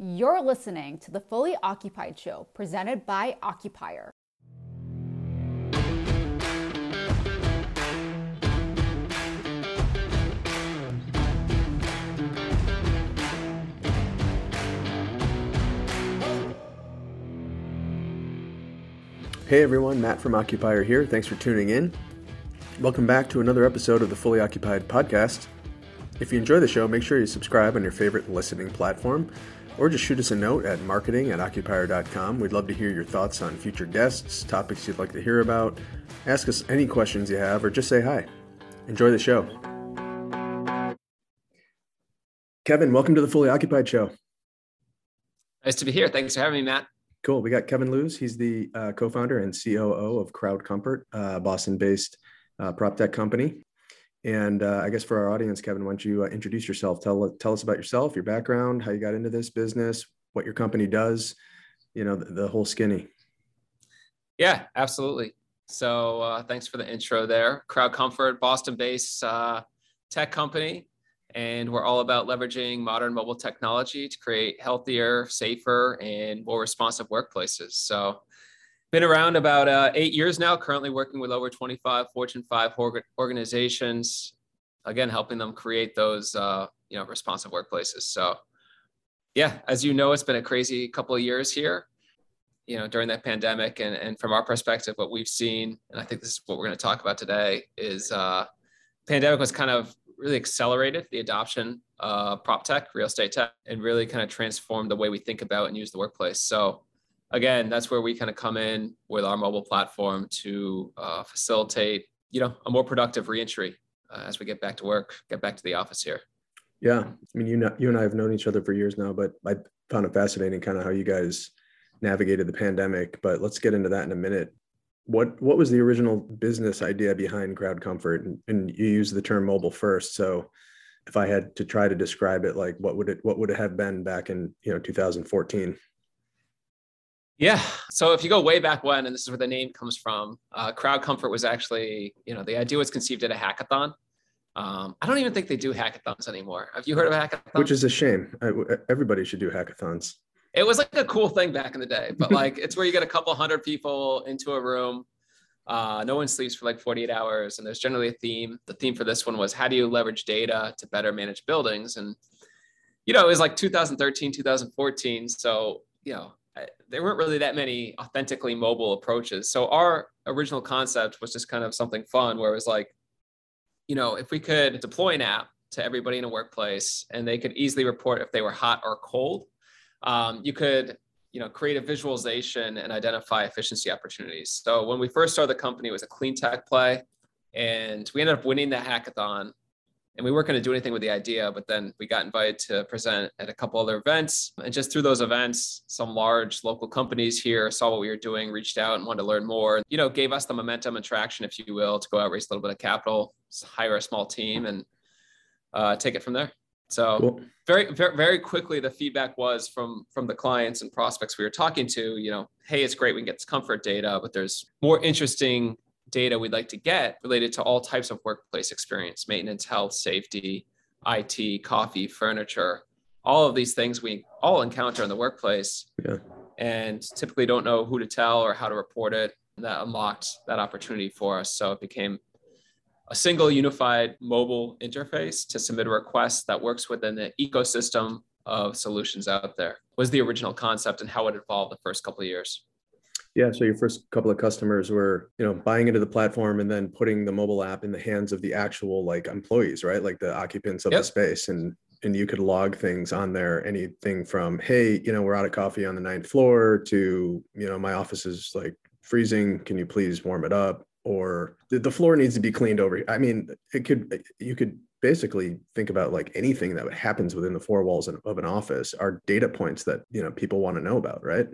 You're listening to the Fully Occupied Show presented by Occupier. Hey everyone, Matt from Occupier here. Thanks for tuning in. Welcome back to another episode of the Fully Occupied podcast. If you enjoy the show, make sure you subscribe on your favorite listening platform or just shoot us a note at marketing at occupier.com. We'd love to hear your thoughts on future guests, topics you'd like to hear about. Ask us any questions you have or just say hi. Enjoy the show. Kevin, welcome to the Fully Occupied Show. Nice to be here. Thanks for having me, Matt. Cool. We got Kevin Lewes. He's the uh, co-founder and COO of Crowd Comfort, uh, Boston-based uh, prop tech company. And uh, I guess for our audience, Kevin, why don't you uh, introduce yourself? Tell tell us about yourself, your background, how you got into this business, what your company does. You know, the, the whole skinny. Yeah, absolutely. So uh, thanks for the intro there. Crowd Comfort, Boston-based tech company and we're all about leveraging modern mobile technology to create healthier, safer, and more responsive workplaces. So, been around about uh, eight years now. Currently working with over 25 Fortune 5 organizations, again helping them create those uh, you know responsive workplaces. So, yeah, as you know, it's been a crazy couple of years here. You know, during that pandemic, and and from our perspective, what we've seen, and I think this is what we're going to talk about today, is uh, pandemic was kind of really accelerated the adoption of prop tech, real estate tech, and really kind of transformed the way we think about and use the workplace. So again, that's where we kind of come in with our mobile platform to uh, facilitate, you know, a more productive reentry uh, as we get back to work, get back to the office here. Yeah, I mean, you know, you and I have known each other for years now, but I found it fascinating, kind of how you guys navigated the pandemic. But let's get into that in a minute what what was the original business idea behind crowd comfort and, and, you use the term mobile first so if i had to try to describe it like what would it what would it have been back in you know 2014 yeah so if you go way back when and this is where the name comes from uh, crowd comfort was actually you know the idea was conceived at a hackathon um, I don't even think they do hackathons anymore. Have you heard of a hackathon? Which is a shame. I, everybody should do hackathons it was like a cool thing back in the day, but like it's where you get a couple hundred people into a room. Uh, no one sleeps for like 48 hours, and there's generally a theme. The theme for this one was how do you leverage data to better manage buildings? And you know, it was like 2013, 2014. So you know, there weren't really that many authentically mobile approaches. So our original concept was just kind of something fun, where it was like, you know, if we could deploy an app to everybody in a workplace, and they could easily report if they were hot or cold um, you could you know create a visualization and identify efficiency opportunities so when we first started the company it was a clean tech play and we ended up winning the hackathon and we weren't going to do anything with the idea but then we got invited to present at a couple other events and just through those events some large local companies here saw what we were doing reached out and wanted to learn more you know gave us the momentum and traction if you will to go out raise a little bit of capital hire a small team and uh, take it from there so cool. very, very, very quickly, the feedback was from from the clients and prospects we were talking to. You know, hey, it's great we can get this comfort data, but there's more interesting data we'd like to get related to all types of workplace experience, maintenance, health, safety, IT, coffee, furniture, all of these things we all encounter in the workplace, yeah. and typically don't know who to tell or how to report it. That unlocked that opportunity for us. So it became a single unified mobile interface to submit a request that works within the ecosystem of solutions out there was the original concept and how it evolved the first couple of years yeah so your first couple of customers were you know buying into the platform and then putting the mobile app in the hands of the actual like employees right like the occupants of yep. the space and and you could log things on there anything from hey you know we're out of coffee on the ninth floor to you know my office is like freezing can you please warm it up or the floor needs to be cleaned over. Here. I mean, it could you could basically think about like anything that happens within the four walls of an office are data points that you know people want to know about, right?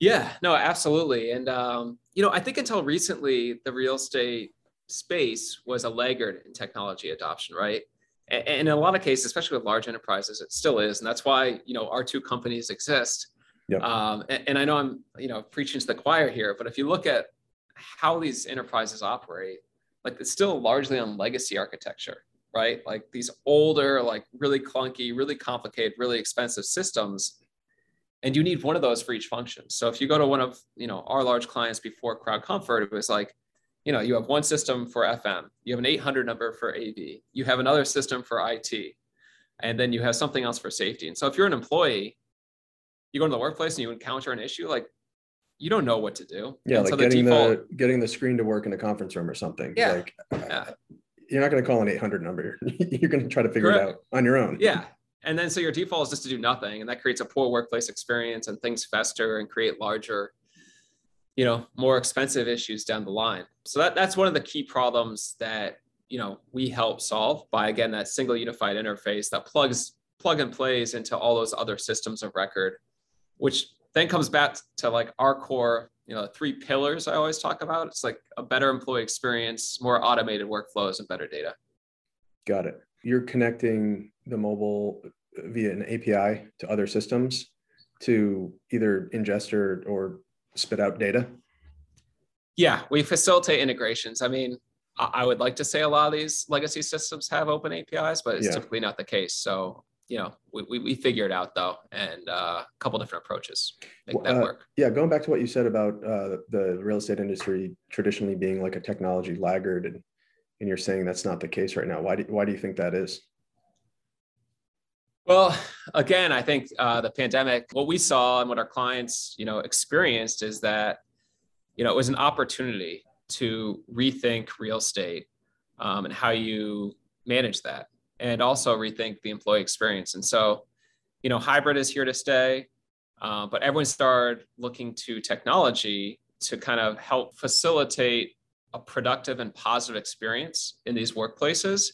Yeah, no, absolutely. And um, you know, I think until recently, the real estate space was a laggard in technology adoption, right? And in a lot of cases, especially with large enterprises, it still is, and that's why you know our two companies exist. Yep. Um, and, and I know I'm you know preaching to the choir here, but if you look at how these enterprises operate, like it's still largely on legacy architecture. right? Like these older, like really clunky, really complicated, really expensive systems. And you need one of those for each function. So if you go to one of, you know, our large clients before Crowd Comfort, it was like, you know, you have one system for FM, you have an 800 number for AV, you have another system for IT, and then you have something else for safety. And so if you're an employee, you go to the workplace and you encounter an issue, like you don't know what to do. Yeah, and like so getting the, default- getting the screen to work in a conference room or something. Yeah. Like, Yeah. you're not going to call an 800 number. you're going to try to figure it out on your own. Yeah. And then so your default is just to do nothing. And that creates a poor workplace experience and things fester and create larger, you know, more expensive issues down the line. So that, that's one of the key problems that, you know, we help solve by again, that single unified interface that plugs, plug and plays into all those other systems of record, which then comes back to like our core, you know, three pillars I always talk about. It's like a better employee experience, more automated workflows and better data. Got it. You're connecting the mobile via an API to other systems to either ingest or, or spit out data. Yeah, we facilitate integrations. I mean, I would like to say a lot of these legacy systems have open APIs, but it's Yeah. typically not the case. So, you know, we, we, we figure it out though, and uh, a couple different approaches make that Uh, work. Yeah, going back to what you said about uh, the real estate industry traditionally being like a technology laggard, and, and you're saying that's not the case right now. Why do, why do you think that is? Well, again, I think uh, the pandemic, what we saw and what our clients, you know, experienced is that, you know, it was an opportunity to rethink real estate um, and how you manage that, and also rethink the employee experience. And so, you know, hybrid is here to stay, uh, but everyone started looking to technology to kind of help facilitate a productive and positive experience in these workplaces.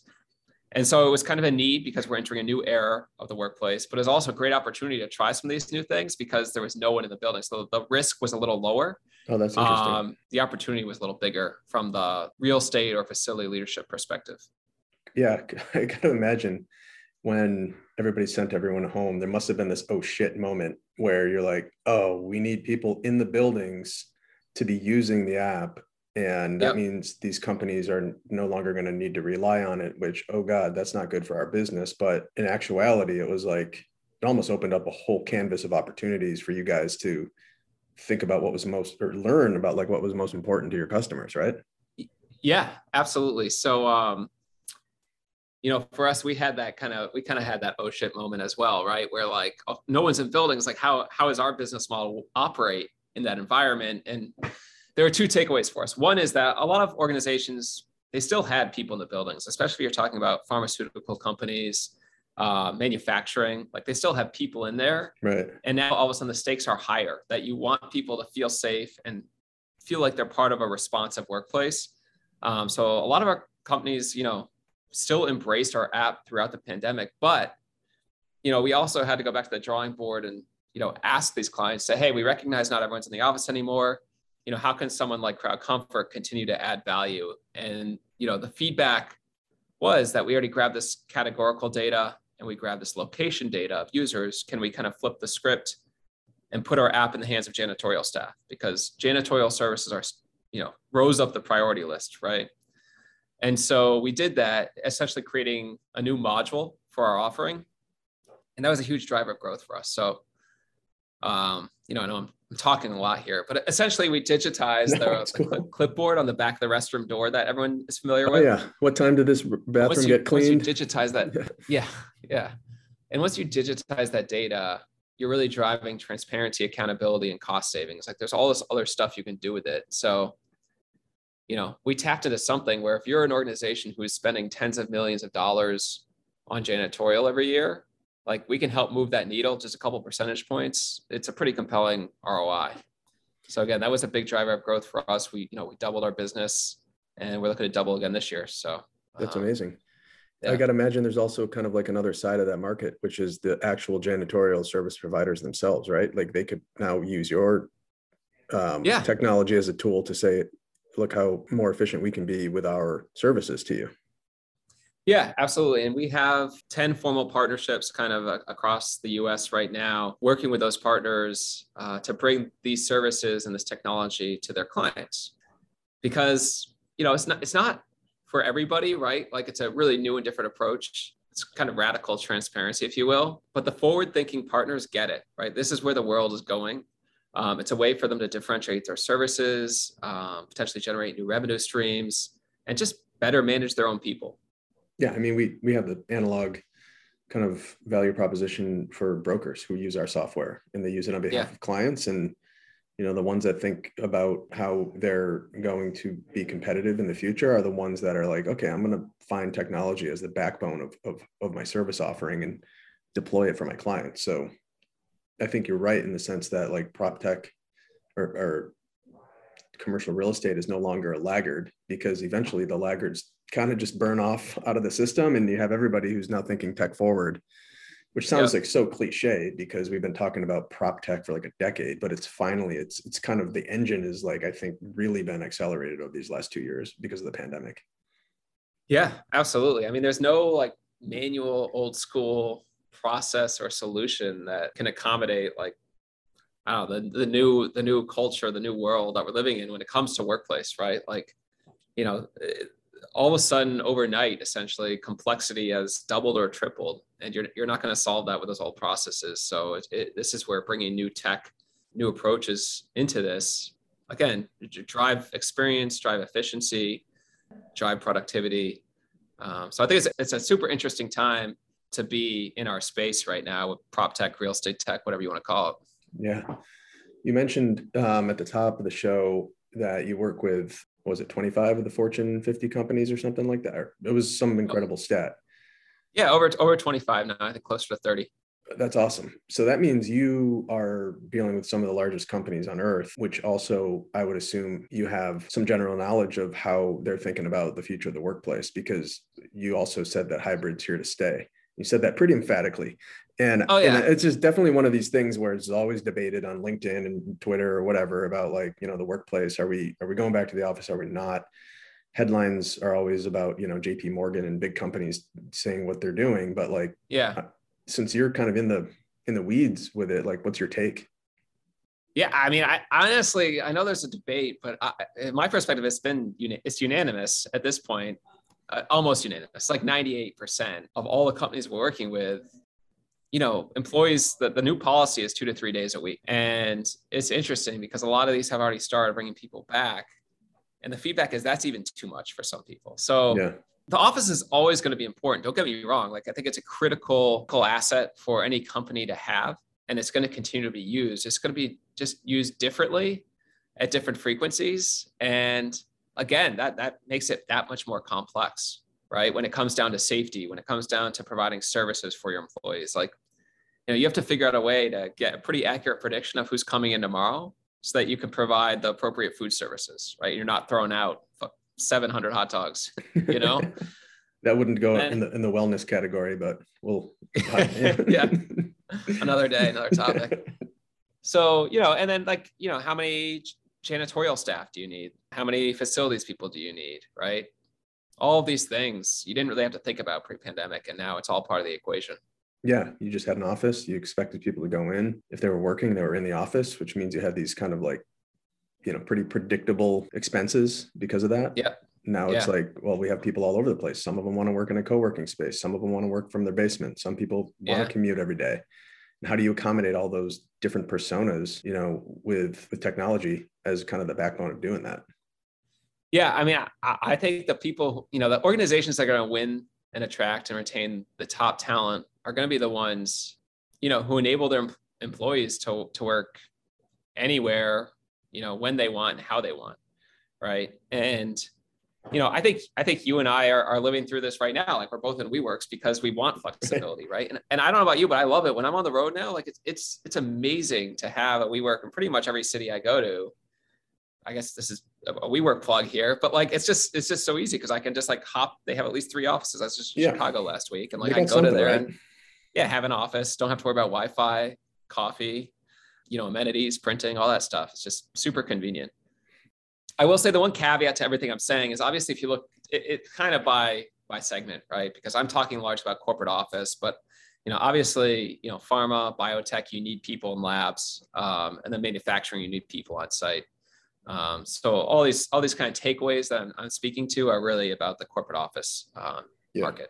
And so it was kind of a need because we're entering a new era of the workplace, but it was also a great opportunity to try some of these new things because there was no one in the building. So the risk was a little lower. Oh, that's interesting. Um, the opportunity was a little bigger from the real estate or facility leadership perspective. yeah, I gotta imagine when everybody sent everyone home, there must have been this oh shit moment where you're like, oh, we need people in the buildings to be using the app. And that Yep. means these companies are no longer going to need to rely on it, which, oh God, that's not good for our business. But in actuality, it was like it almost opened up a whole canvas of opportunities for you guys to think about what was most or learn about like what was most important to your customers, right? Yeah, absolutely. So, um, you know, for us, we had that kind of, we kind of had that oh shit moment as well, right? Where like, oh, no one's in buildings. Like, how how is our business model operate in that environment? And there are two takeaways for us. One is that a lot of organizations they still had people in the buildings, especially if you're talking about pharmaceutical companies, uh, manufacturing. Like, they still have people in there. Right. And now all of a sudden the stakes are higher that you want people to feel safe and feel like they're part of a responsive workplace. Um, so a lot of our companies, you know, still embraced our app throughout the pandemic, but you know, we also had to go back to the drawing board and you know ask these clients, say, hey, we recognize not everyone's in the office anymore. You know, how can someone like Crowd Comfort continue to add value? And you know, the feedback was that we already grabbed this categorical data and we grabbed this location data of users. Can we kind of flip the script and put our app in the hands of janitorial staff? Because janitorial services are, you know, rose up the priority list, right? And so we did that, essentially creating a new module for our offering. And that was a huge driver of growth for us. So, um, you know, I know I'm, I'm talking a lot here, but essentially we digitized No, the, cool. clipboard on the back of the restroom door that everyone is familiar Oh with. yeah. What time did this r- Once bathroom you, get once you digitize that, Yeah. yeah, yeah. And once you digitize that data, you're really driving transparency, accountability, and cost savings. Like there's all this other stuff you can do with it. So, you know, we tapped into something where if you're an organization who is spending tens of millions of dollars on janitorial every year, like we can help move that needle just a couple percentage points. It's a pretty compelling ROI. So again, that was a big driver of growth for us. We, you know, we doubled our business and we're looking to double again this year. So That's um, amazing. I got to imagine there's also kind of like another side of that market, which is the actual janitorial service providers themselves, right? Like they could now use your um, Yeah. technology as a tool to say, look how more efficient we can be with our services to you. Yeah, absolutely. And we have 10 formal partnerships kind of a- across the US right now, working with those partners uh, to bring these services and this technology to their clients. Because, you know, it's not, it's not for everybody, right? Like it's a really new and different approach. It's kind of radical transparency, if you will. But the forward thinking partners get it, right? This is where the world is going. Um, it's a way for them to differentiate their services, um, potentially generate new revenue streams, and just better manage their own people. Yeah, I mean, we we have the analog kind of value proposition for brokers who use our software and they use it on behalf yeah. of clients and you know the ones that think about how they're going to be competitive in the future are the ones that are like okay i'm going to find technology as the backbone of, of, of my service offering and deploy it for my clients so i think you're right in the sense that like prop tech or, or commercial real estate is no longer a laggard because eventually the laggards kind of just burn off out of the system and you have everybody who's now thinking tech forward which sounds yep. like so cliche because we've been talking about prop tech for like a decade but it's finally it's it's kind of the engine is like i think really been accelerated over these last two years because of the pandemic yeah absolutely i mean there's no like manual old school process or solution that can accommodate like I don't know, the, the new the new culture, the new world that we're living in when it comes to workplace, right? Like, you know, it, all of a sudden overnight, essentially complexity has doubled or tripled, and you're you're not going to solve that with those old processes. So it, it, this is where bringing new tech, new approaches into this again drive experience, drive efficiency, drive productivity. Um, so I think it's it's a super interesting time to be in our space right now with prop tech, real estate tech, whatever you want to call it. Yeah. You mentioned um, at the top of the show that you work with, was it 25 of the Fortune 50 companies or something like that? It was some oh. incredible stat. Yeah, over over 25 now, I think closer to 30. That's awesome. So that means you are dealing with some of the largest companies on earth, which also I would assume you have some general knowledge of how they're thinking about the future of the workplace because you also said that hybrid's here to stay. You said that pretty emphatically. And, oh, yeah. and it's just definitely one of these things where it's always debated on LinkedIn and Twitter or whatever about like, you know, the workplace. Are we are we going back to the office? Are we not? Headlines are always about, you know, JP Morgan and big companies saying what they're doing. But like, yeah, uh, since you're kind of in the in the weeds with it, like what's your take? Yeah, I mean, I honestly, I know there's a debate, but I, my perspective, it's been it's unanimous at this point, uh, almost unanimous. Like 98% of all the companies we're working with you know, employees, the, the new policy is two to three days a week. And it's interesting because a lot of these have already started bringing people back. And the feedback is that's even too much for some people. So yeah. the office is always going to be important. Don't get me wrong. Like, I think it's a critical asset for any company to have, and it's going to continue to be used. It's going to be just used differently at different frequencies. And again, that, that makes it that much more complex right? When it comes down to safety, when it comes down to providing services for your employees, like you know you have to figure out a way to get a pretty accurate prediction of who's coming in tomorrow so that you can provide the appropriate food services right? You're not throwing out 700 hot dogs you know? That wouldn't go and, in the in the wellness category but we'll yeah. Another day another topic. So you know and then like you know how many janitorial staff do you need? How many facilities people do you need right? All of these things you didn't really have to think about pre-pandemic and now it's all part of the equation yeah, you just had an office. You expected people to go in. If they were working, they were in the office, which means you had these kind of like, you know, pretty predictable expenses because of that. Yeah. Now yeah. it's like, well, we have people all over the place. Some of them want to work in a co-working space. Some of them want to work from their basement. Some people want yeah. to commute every day. And how do you accommodate all those different personas, you know, with with technology as kind of the backbone of doing that? Yeah, I mean, I, I think the people, you know, the organizations that are going to win and attract and retain the top talent are going to be the ones, you know, who enable their employees to to work anywhere, you know, when they want, how they want, right? And you know, I think I think you and I are, are living through this right now. Like we're both in WeWorks because we want flexibility, right? And, and I don't know about you, but I love it when I'm on the road now. Like it's it's it's amazing to have a WeWork in pretty much every city I go to. I guess this is a WeWork plug here, but like it's just it's just so easy because I can just like hop. They have at least three offices. I was just yeah. Chicago last week, and like I go to there and yeah, have an office. Don't have to worry about Wi-Fi, coffee, you know, amenities, printing, all that stuff. It's just super convenient. I will say the one caveat to everything I'm saying is obviously if you look, it, it kind of by by segment, right? Because I'm talking large about corporate office, but you know, obviously, you know, pharma, biotech, you need people in labs, um, and then manufacturing, you need people on site. Um, so all these all these kind of takeaways that I'm, I'm speaking to are really about the corporate office um, yeah. market.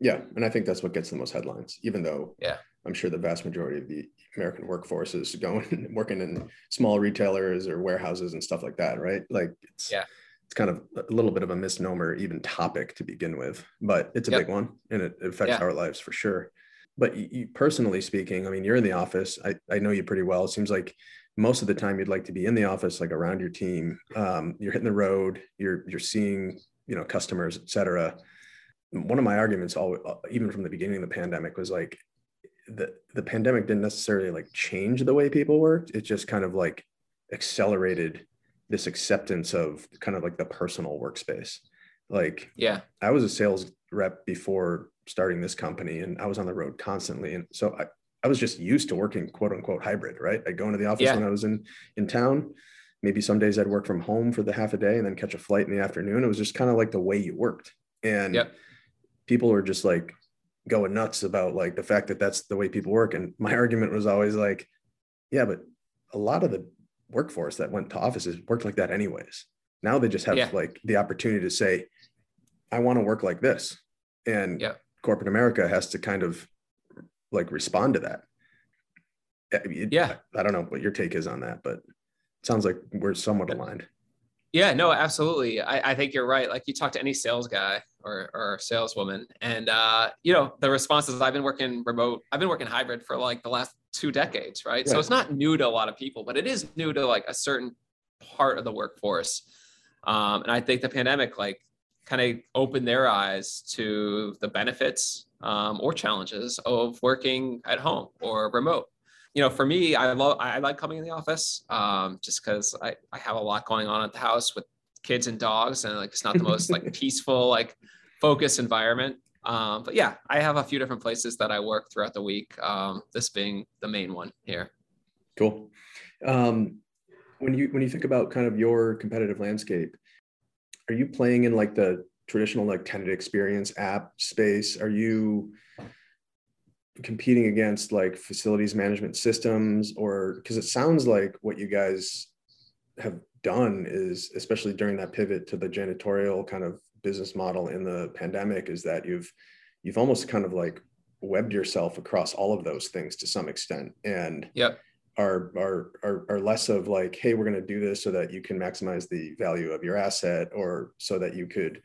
Yeah, and I think that's what gets the most headlines, even though yeah, I'm sure the vast majority of the American workforce is going working in small retailers or warehouses and stuff like that, right? Like it's yeah, it's kind of a little bit of a misnomer, even topic to begin with, but it's a yep. big one and it, it affects yeah. our lives for sure. But you, you, personally speaking, I mean, you're in the office. I, I know you pretty well. It seems like most of the time you'd like to be in the office, like around your team. Um, you're hitting the road. You're you're seeing you know customers, et cetera. One of my arguments, all uh, even from the beginning of the pandemic, was like the the pandemic didn't necessarily like change the way people worked. It just kind of like accelerated this acceptance of kind of like the personal workspace. Like, yeah, I was a sales rep before starting this company and I was on the road constantly. And so I, I was just used to working quote unquote hybrid, right? I'd go into the office yeah. when I was in, in town. Maybe some days I'd work from home for the half a day and then catch a flight in the afternoon. It was just kind of like the way you worked. And yep. People are just like going nuts about like the fact that that's the way people work. And my argument was always like, yeah, but a lot of the workforce that went to offices worked like that anyways. Now they just have yeah. like the opportunity to say, I want to work like this. And yeah. corporate America has to kind of like respond to that. Eh, it, yeah. I don't know what your take is on that, but it sounds like we're somewhat aligned. Yeah, no, absolutely. I, I think you're right. Like you talk to any sales guy or, or saleswoman and, uh, you know, the response is I've been working remote. I've been working hybrid for like the last two decades, right? So it's not new to a lot of people, but it is new to like a certain part of the workforce. Um, and I think the pandemic like kind of opened their eyes to the benefits um, or challenges of working at home or remote. You know, for me, I love I like coming in the office um, just because I, I have a lot going on at the house with kids and dogs, and like it's not the most like peaceful like focused environment. Um, but yeah, I have a few different places that I work throughout the week. Um, this being the main one here. Cool. Um, when you when you think about kind of your competitive landscape, are you playing in like the traditional like tenant experience app space? Are you competing against like facilities management systems or because it sounds like what you guys have done is especially during that pivot to the janitorial kind of business model in the pandemic is that you've you've almost kind of like webbed yourself across all of those things to some extent and yep. are, are are are less of like hey we're going to do this so that you can maximize the value of your asset or so that you could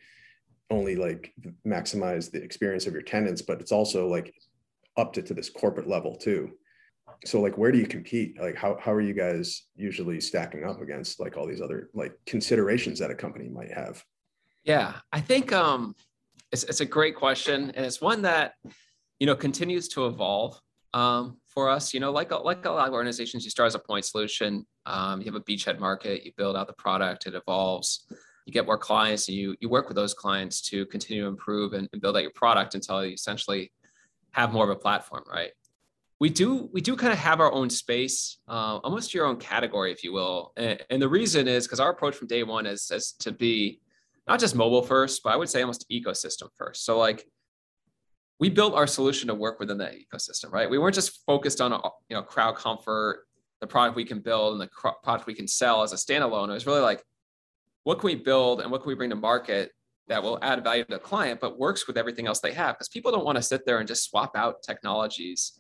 only like maximize the experience of your tenants but it's also like up to, to this corporate level too so like where do you compete like how, how are you guys usually stacking up against like all these other like considerations that a company might have yeah, I think um, it's, it's a great question, and it's one that you know continues to evolve um, for us. You know, like a, like a lot of organizations, you start as a point solution. Um, you have a beachhead market, you build out the product, it evolves. You get more clients, and you you work with those clients to continue to improve and, and build out your product until you essentially have more of a platform, right? we do we do kind of have our own space uh, almost your own category if you will and, and the reason is because our approach from day one is, is to be not just mobile first, but I would say almost ecosystem first. So like we built our solution to work within that ecosystem, right? We weren't just focused on you know crowd comfort, the product we can build and the product we can sell as a standalone. It was really like, what can we build and what can we bring to market that will add value to the client, but works with everything else they have? Because people don't want to sit there and just swap out technologies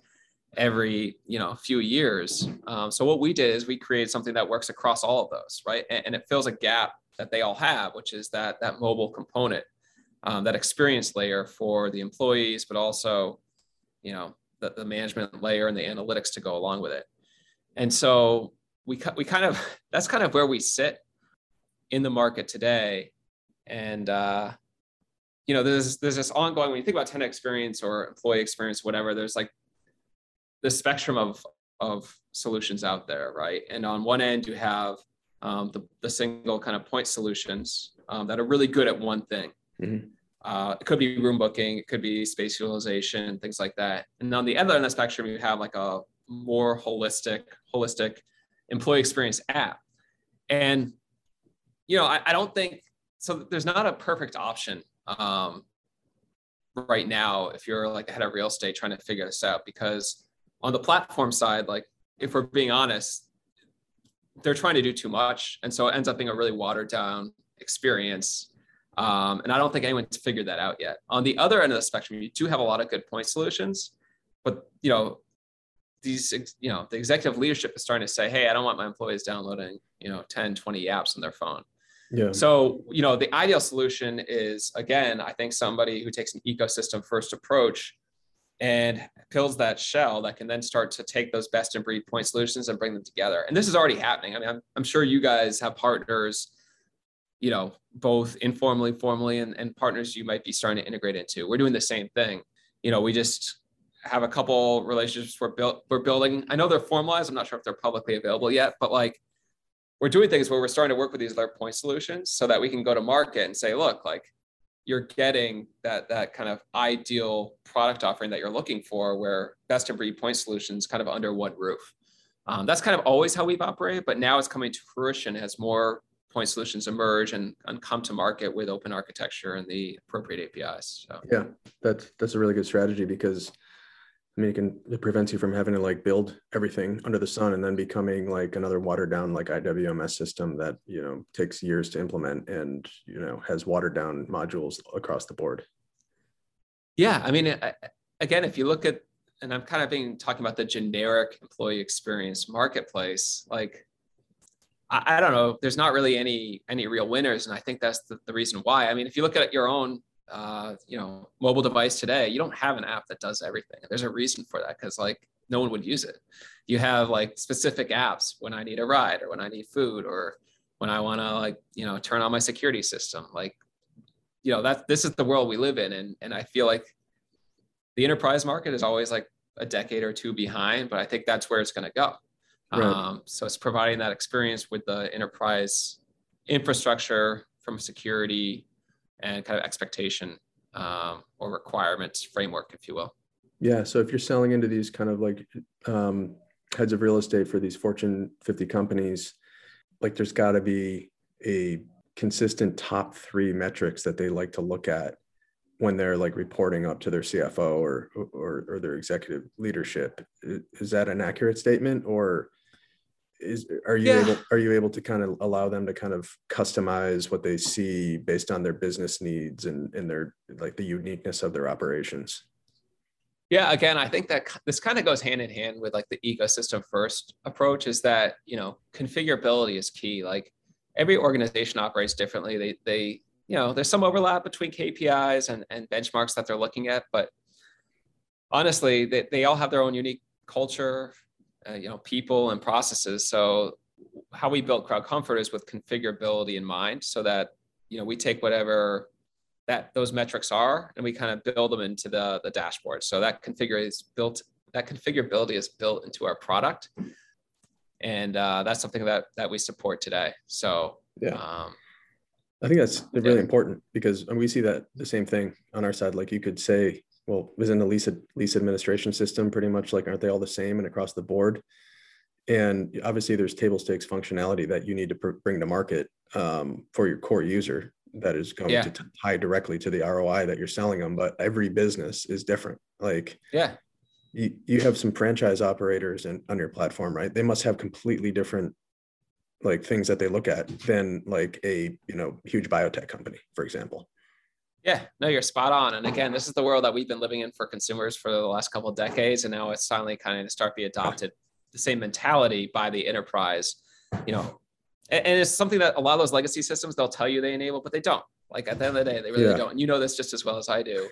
every you know few years. Um, so what we did is we created something that works across all of those, right? And, and it fills a gap that they all have, which is that that mobile component, um, that experience layer for the employees, but also, you know, the, the management layer and the analytics to go along with it. And so we we kind of that's kind of where we sit in the market today, and uh, you know, there's there's this ongoing when you think about tenant experience or employee experience, whatever. There's like the spectrum of of solutions out there, right? And on one end, you have um, the, the single kind of point solutions um, that are really good at one thing. Mm-hmm. Uh, it could be room booking, it could be space utilization, things like that. And on the other end of the spectrum, you have like a more holistic, holistic employee experience app. And you know, I, I don't think so. There's not a perfect option um, right now if you're like the head of real estate trying to figure this out because on the platform side, like if we're being honest, they're trying to do too much, and so it ends up being a really watered down experience. Um, and I don't think anyone's figured that out yet. On the other end of the spectrum, you do have a lot of good point solutions, but you know, these you know the executive leadership is starting to say, hey, I don't want my employees downloading you know 10, 20 apps on their phone. Yeah. So, you know, the ideal solution is again, I think somebody who takes an ecosystem first approach and builds that shell that can then start to take those best in breed point solutions and bring them together. And this is already happening. I mean, I'm, I'm sure you guys have partners, you know, both informally, formally, and, and partners you might be starting to integrate into. We're doing the same thing. You know, we just have a couple relationships we're built we're building. I know they're formalized. I'm not sure if they're publicly available yet, but like we're doing things where we're starting to work with these other point solutions so that we can go to market and say, look, like you're getting that that kind of ideal product offering that you're looking for, where best in breed point solutions kind of under one roof. Um, that's kind of always how we've operated, but now it's coming to fruition as more point solutions emerge and, and come to market with open architecture and the appropriate APIs. So. Yeah, that's that's a really good strategy because I mean, it can it prevents you from having to like build everything under the sun and then becoming like another watered down like IWMS system that you know takes years to implement and you know has watered down modules across the board. Yeah, I mean, again, if you look at and I'm kind of being talking about the generic employee experience marketplace, like I, I don't know, there's not really any any real winners, and I think that's the, the reason why. I mean, if you look at your own uh, you know, mobile device today, you don't have an app that does everything. There's a reason for that because like no one would use it. You have like specific apps when I need a ride or when I need food or when I want to like, you know, turn on my security system. Like, you know, that this is the world we live in. And, and I feel like the enterprise market is always like a decade or two behind, but I think that's where it's going to go. Right. Um, so it's providing that experience with the enterprise infrastructure from security and kind of expectation um, or requirements framework, if you will. Yeah. So if you're selling into these kind of like um, heads of real estate for these Fortune 50 companies, like there's got to be a consistent top three metrics that they like to look at when they're like reporting up to their CFO or or, or their executive leadership. Is that an accurate statement, or is are you yeah. able are you able to kind of allow them to kind of customize what they see based on their business needs and and their like the uniqueness of their operations? Yeah again i think that this kind of goes hand in hand with like the ecosystem first approach is that you know configurability is key. Like every organization operates differently. They they you know there's some overlap between kpis and, and benchmarks that they're looking at but honestly they, they all have their own unique culture uh, you know people and processes. So how we built crowd comfort is with configurability in mind so that you know we take whatever that those metrics are and we kind of build them into the the dashboard. So that configure is built that configurability is built into our product. And uh, that's something that that we support today. So yeah. um, i think that's really yeah. important because we see that the same thing on our side. Like you could say well, isn't the lease lease administration system pretty much like aren't they all the same and across the board? And obviously, there's table stakes functionality that you need to pr- bring to market um, for your core user that is going yeah. to t- tie directly to the ROI that you're selling them. But every business is different. Like, yeah, you, you have some franchise operators and on your platform, right? They must have completely different like things that they look at than like a you know huge biotech company, for example. Yeah, no, you're spot on. And again, this is the world that we've been living in for consumers for the last couple of decades, and now it's finally kind of start to be adopted. The same mentality by the enterprise, you know, and, and, it's something that a lot of those legacy systems they'll tell you they enable, but they don't. Like at the end of the day, they really yeah. don't. And you know this just as well as I do.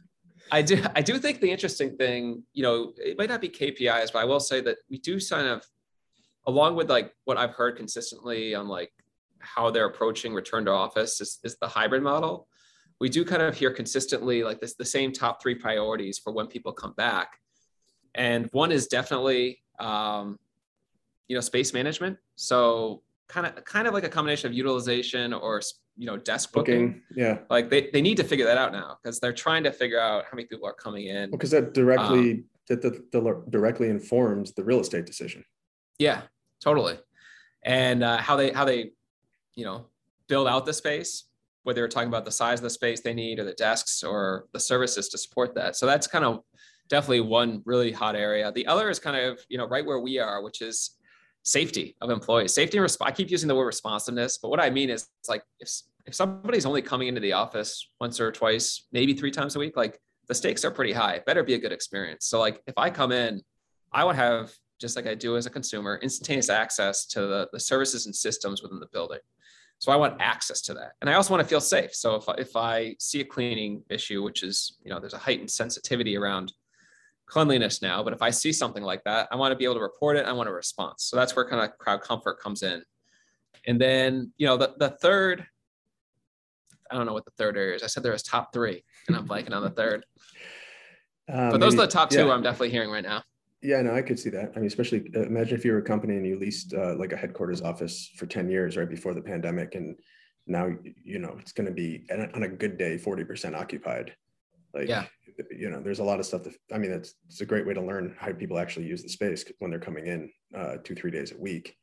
I do. I do think the interesting thing, you know, it might not be KPIs, but I will say that we do kind of, along with like what I've heard consistently on like how they're approaching return to office is, is the hybrid model we do kind of hear consistently like this the same top three priorities for when people come back. And one is definitely um, you know space management. So kind of kind of like a combination of utilization or you know desk booking, booking yeah. Like they, they need to figure that out now because they're trying to figure out how many people are coming in. Because that directly um, that the, the, directly informs the real estate decision. Yeah totally. And uh, how they how they you know build out the space whether you're talking about the size of the space they need or the desks or the services to support that. So that's kind of definitely one really hot area. The other is kind of, you know, right where we are, which is safety of employees. Safety and resp- I keep using the word responsiveness, but what I mean is like if if somebody's only coming into the office once or twice, maybe three times a week, like the stakes are pretty high. It better be a good experience. So like if I come in, I would have just like I do as a consumer, instantaneous access to the, the services and systems within the building. So I want access to that. And I also want to feel safe. So if, if I see a cleaning issue, which is, you know, there's a heightened sensitivity around cleanliness now, but if I see something like that, I want to be able to report it. I want a response. So that's where kind of crowd comfort comes in. And then, you know, the, the third, I don't know what the third area is. I said there was top three and I'm blanking on the third. Uh, but those maybe, are the top two yeah. I'm definitely hearing right now. Yeah, no, I could see that. I mean, especially uh, imagine if you were a company and you leased uh, like a headquarters office for 10 years right before the pandemic. And now, you know, it's going to be on a good day, 40% occupied. Like, yeah. you know, there's a lot of stuff that, I mean, it's, it's a great way to learn how people actually use the space when they're coming in uh, two, three days a week.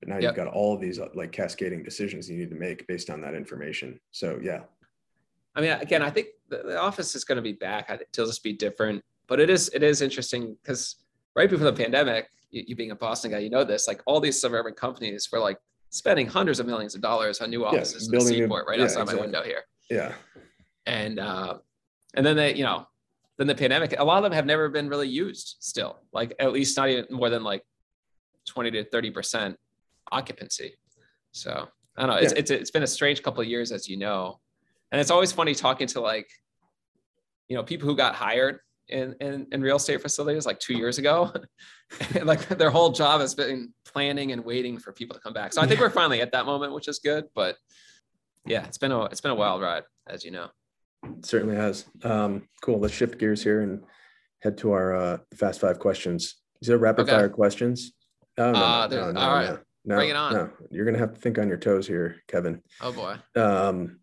But now yep. you've got all of these uh, like cascading decisions you need to make based on that information. So, yeah. I mean, again, I think the, the office is going to be back. It'll just be different, but it is, it is interesting because right before the pandemic, you, you, being a Boston guy, you know this, like all these suburban companies were like spending hundreds of millions of dollars on new offices yeah, in the seaport right yeah, outside exactly. my window here. Yeah. And uh, and then they, you know, then the pandemic, a lot of them have never been really used still, like at least not even more than like 20 to 30% occupancy. So I don't know. It's, yeah. it's, it's been a strange couple of years, as you know. And it's always funny talking to like, you know, people who got hired in, in, in real estate facilities like two years ago. like their whole job has been planning and waiting for people to come back. So I think we're finally at that moment, which is good. But yeah, it's been a it's been a wild ride, as you know. It certainly has. Um, cool. Let's shift gears here and head to our uh, fast five questions. These are rapid okay. fire questions. Oh, no, uh, no, no, all right. No, no, Bring it on. No, you're gonna have to think on your toes here, Kevin. Oh boy. Um,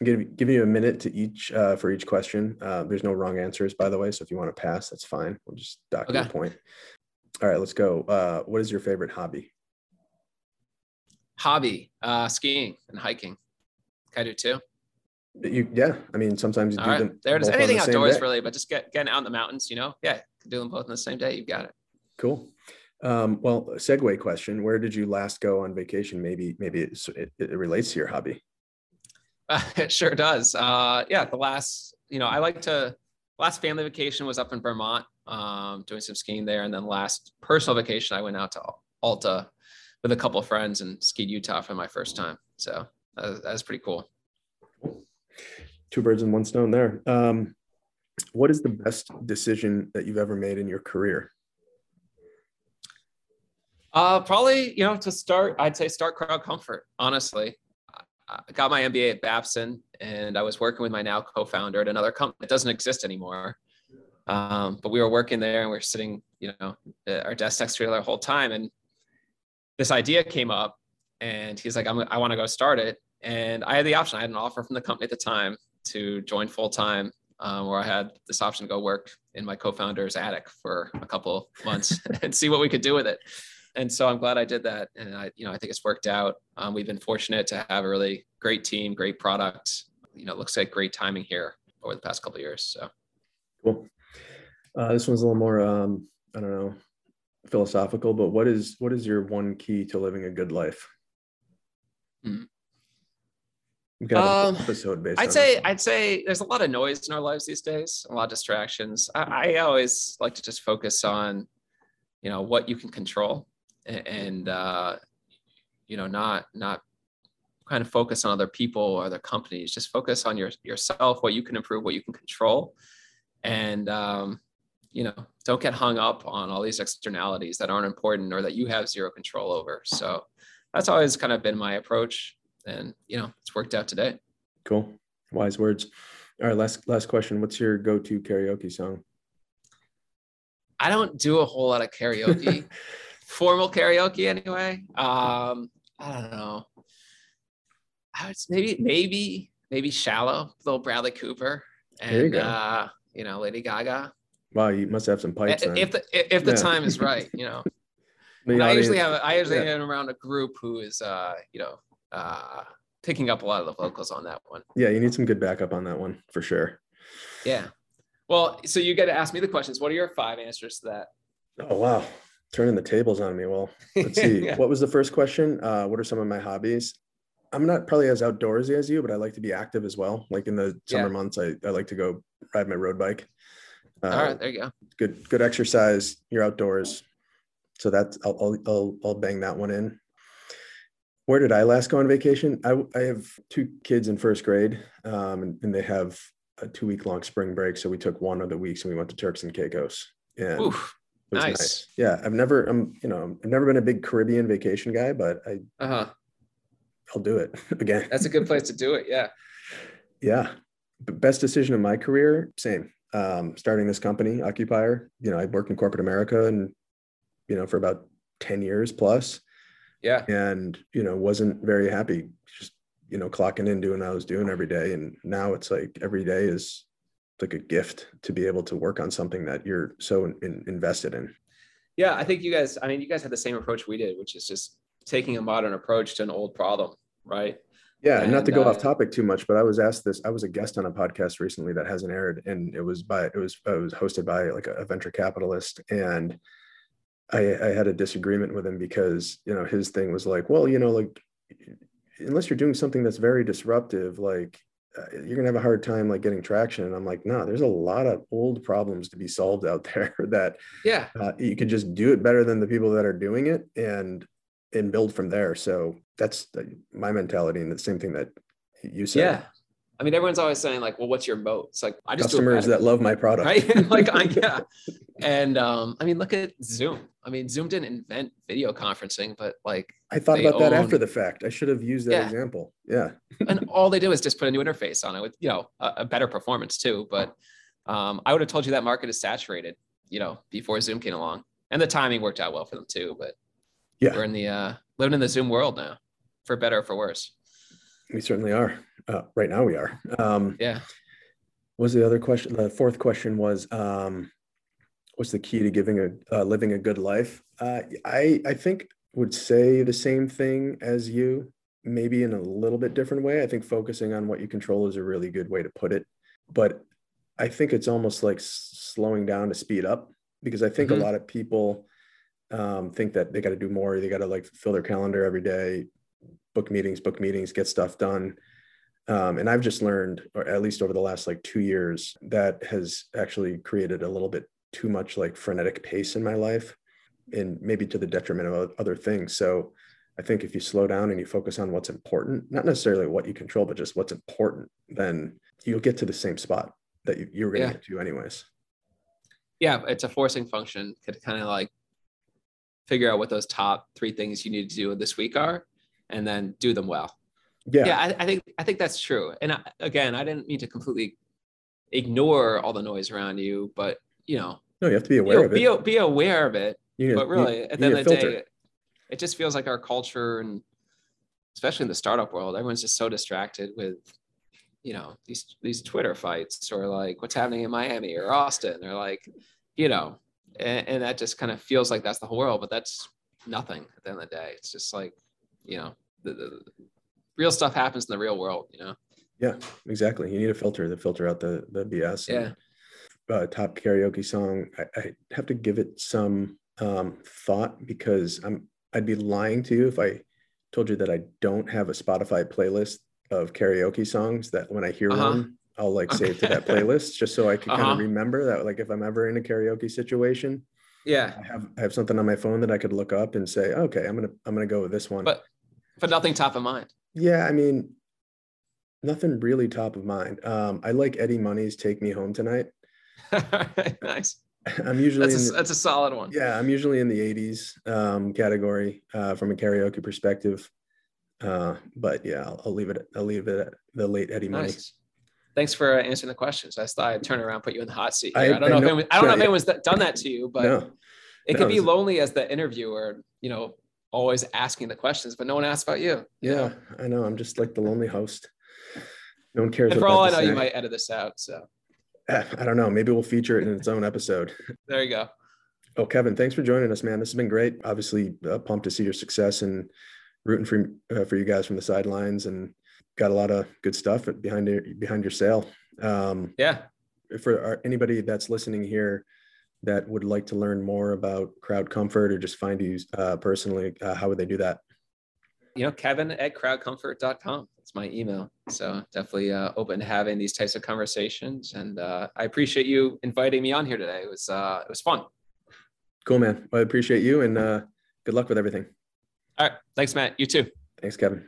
I'm to give you a minute to each uh, for each question. Uh, there's no wrong answers, by the way. So if you want to pass, that's fine. We'll just dock okay. your point. All right, let's go. Uh, what is your favorite hobby? Hobby, uh, skiing and hiking. Can I do too? You, yeah. I mean, sometimes you All do right. them. There it is. Anything outdoors, really, but just get getting out in the mountains. You know, yeah, do them both in the same day. You've got it. Cool. Um, well, segue question: Where did you last go on vacation? Maybe, maybe it, it relates to your hobby. Uh, it sure does. Uh, yeah, the last, you know, I like to. Last family vacation was up in Vermont, um, doing some skiing there, and then last personal vacation I went out to Alta with a couple of friends and skied Utah for my first time. So that, that was pretty cool. Two birds in one stone there. Um, what is the best decision that you've ever made in your career? Uh, probably, you know, to start, I'd say start crowd comfort, honestly. I got my MBA at Babson, and I was working with my now co-founder at another company that doesn't exist anymore. Um, but we were working there, and we are sitting, you know, at our desk next to each other the whole time. And this idea came up, and he's like, i want to go start it." And I had the option. I had an offer from the company at the time to join full time, um, where I had this option to go work in my co-founder's attic for a couple months and see what we could do with it and so I'm glad I did that. And I, you know, I think it's worked out. Um, we've been fortunate to have a really great team, great product. You know, it looks like great timing here over the past couple years. So cool. Uh, this one's a little more, um, I don't know, philosophical. But what is what is your one key to living a good life? Hmm. Um, episode based. I'd say I'd say there's a lot of noise in our lives these days, a lot of distractions. I, I always like to just focus on, you know, what you can control and uh, you know not not kind of focus on other people or other companies. Just focus on your yourself what you can improve what you can control. And um, you know don't get hung up on all these externalities that aren't important or that you have zero control over. So that's always kind of been my approach. And you know it's worked out today. Cool. Wise words. All right last last question. What's your go-to karaoke song? I don't do a whole lot of karaoke formal karaoke anyway. Um, I don't know. I would maybe maybe maybe shallow, little Bradley Cooper, and you, uh, you know Lady Gaga. Wow, you must have some pipes. If, if the if the yeah. time is right, you know. I usually have I usually yeah. am around a group who is uh, you know uh, picking up a lot of the vocals on that one. Yeah, you need some good backup on that one for sure. Yeah. Well, so you got to ask me the questions. What are your five answers to that? Oh wow. Turning the tables on me. Well, let's see. Yeah. What was the first question? Uh, what are some of my hobbies? I'm not probably as outdoorsy as you, but I like to be active as well. Like in the summer Yeah. months, I, I like to go ride my road bike. Uh, All right, there you go. Good good exercise. You're outdoors, so that's I'll, I'll I'll I'll bang that one in. Where did I last go on vacation? I I have two kids in first grade, um, and, and they have a two week long spring break. So we took one of the weeks and we went to Turks and Caicos. And Oof. Was nice. Yeah, I've never, I'm, you know, I've never been a big Caribbean vacation guy, but I, Uh huh. I'll do it again. That's a good place to do it. Yeah. yeah. Best decision of my career, same. Um, starting this company, Occupier. You know, I worked in corporate America and, you know, for about 10 years plus, Yeah. and, you know, wasn't very happy just, you know, clocking in, doing what I was doing every day. And now it's like every day is like a gift to be able to work on something that you're so in, invested in. Yeah. I think you guys, I mean, you guys had the same approach we did, which is just taking a modern approach to an old problem, right? Yeah, and not to go uh, off topic too much, but I was asked this. I was a guest on a podcast recently that hasn't aired, and it was by it was it was hosted by like a, venture capitalist, and I I had a disagreement with him because you know his thing was like, well, you know, like unless you're doing something that's very disruptive, like you're gonna have a hard time like getting traction. And I'm like, no, there's a lot of old problems to be solved out there that Yeah. uh, you could just do it better than the people that are doing it and and build from there so that's the- my mentality and the same thing that you said Yeah. I mean, everyone's always saying like, well, what's your moat? It's like, I just customers that love my product right? like I yeah. And um, I mean, look at Zoom. I mean, Zoom didn't invent video conferencing, but like, i thought about that after the fact i should have used that Yeah. example yeah and all they do is just put a new interface on it with you know a, a better performance too. But um, I would have told you that market is saturated, you know, before Zoom came along, and the timing worked out well for them too. But Yeah. we're in the uh, living in the Zoom world now, for better or for worse. we certainly are uh, right now we are. Um Yeah. what was the other question the fourth question was um what's the key to giving a uh, living a good life? Uh i i think would say the same thing as you maybe in a little bit different way. I think focusing on what you control is a really good way to put it. But i think it's almost like slowing down to speed up because i think Mhm. a lot of people um, think that they got to do more. They got to like fill their calendar every day book meetings book meetings get stuff done um, and i've just learned or at least over the last like two years that has actually created a little bit too much like frenetic pace in my life and maybe to the detriment of other things so i think if you slow down and you focus on what's important not necessarily what you control but just what's important then you'll get to the same spot that you, you were going to Yeah. get to anyways Yeah, it's a forcing function to kind of like figure out what those top three things you need to do this week are, and then do them well. Yeah, yeah, I, I think I think that's true. And I, again, I didn't mean to completely ignore all the noise around you, but you know, no you have to be aware of it be, be aware of it. You But you- really, at the end of the day, it just feels like our culture and especially in the startup world, everyone's just so distracted with you know these these Twitter fights or like what's happening in Miami or Austin or like you know, and, and that just kind of feels like that's the whole world, but that's nothing at the end of the day. It's just like you know the, the real stuff happens in the real world. You know. Yeah, exactly. You need a filter to filter out the the BS. Yeah. uh, top karaoke song. I, I have to give it some um, thought because I'm I'd be lying to you if I told you that I don't have a Spotify playlist of karaoke songs that when I hear Uh-huh. one, I'll like save to that playlist just so I can kind Uh-huh. of remember that like if I'm ever in a karaoke situation, Yeah, I have I have something on my phone that I could look up and say, okay, I'm gonna I'm gonna go with this one. But- but nothing top of mind. Yeah, I mean, nothing really top of mind. Um, I like Eddie Money's "Take Me Home Tonight." nice. I'm usually That's a, the- that's a solid one. yeah, I'm usually in the '80s um, category uh, from a karaoke perspective. Uh, but yeah, I'll, I'll leave it. I'll leave it at the late Eddie Money. Nice. Thanks for uh, answering the questions. I thought I'd turn around, put you in the hot seat. I- Here. I, don't I know, if anyone, I don't know if anyone's done that to you, but no, it no, can be lonely as the interviewer, you know, always asking the questions, but no one asks about you. yeah. I know. I'm just like the lonely host. No one cares. And for all I know, you might edit this out. So Eh, I don't know. Maybe we'll feature it in its own episode. there you go. Oh, Kevin, thanks for joining us, man. This has been great. Obviously, uh, pumped to see your success and rooting for uh, for you guys from the sidelines, and got a lot of good stuff behind your behind your sale. Um, Yeah. for our, anybody that's listening here, that would like to learn more about crowd comfort or just find you uh, personally, uh, how would they do that? You know, Kevin at crowdcomfort.com. That's my email. So definitely uh, open to having these types of conversations. And uh, I appreciate you inviting me on here today. It was uh, it was fun. Cool, man. Well, I appreciate you and uh, good luck with everything. All right. Thanks, Matt. You too. Thanks, Kevin.